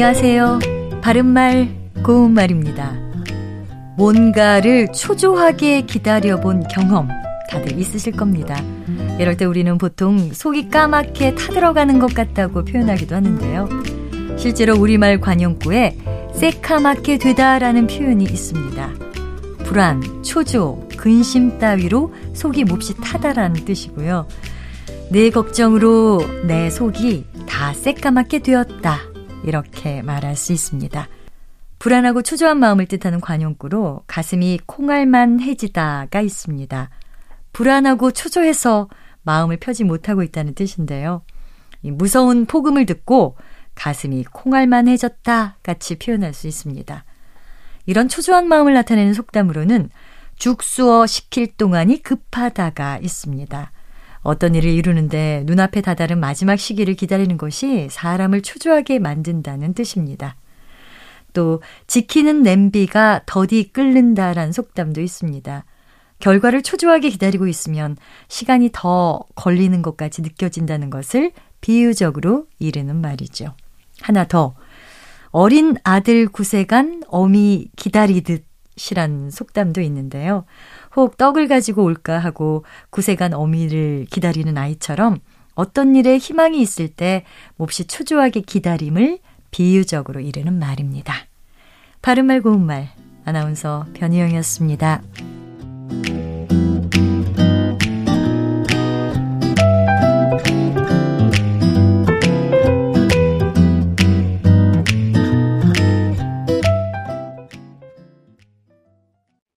안녕하세요. 바른말, 고운말입니다. 뭔가를 초조하게 기다려본 경험 다들 있으실 겁니다. 이럴 때 우리는 보통 속이 까맣게 타들어가는 것 같다고 표현하기도 하는데요. 실제로 우리말 관용구에 새카맣게 되다라는 표현이 있습니다. 불안, 초조, 근심 따위로 속이 몹시 타다라는 뜻이고요. 내 걱정으로 내 속이 다 새까맣게 되었다. 이렇게 말할 수 있습니다. 불안하고 초조한 마음을 뜻하는 관용구로 가슴이 콩알만 해지다가 있습니다. 불안하고 초조해서 마음을 펴지 못하고 있다는 뜻인데요. 무서운 폭음을 듣고 가슴이 콩알만 해졌다 같이 표현할 수 있습니다. 이런 초조한 마음을 나타내는 속담으로는 죽수어 시킬 동안이 급하다가 있습니다. 어떤 일을 이루는데 눈앞에 다다른 마지막 시기를 기다리는 것이 사람을 초조하게 만든다는 뜻입니다. 또 지키는 냄비가 더디 끓는다라는 속담도 있습니다. 결과를 초조하게 기다리고 있으면 시간이 더 걸리는 것까지 느껴진다는 것을 비유적으로 이르는 말이죠. 하나 더. 어린 아들 구세간 어미 기다리듯 이란 속담도 있는데요. 혹 떡을 가지고 올까 하고 구세간 어미를 기다리는 아이처럼 어떤 일에 희망이 있을 때 몹시 초조하게 기다림을 비유적으로 이르는 말입니다. 바른말 고운말 아나운서 변희영이었습니다.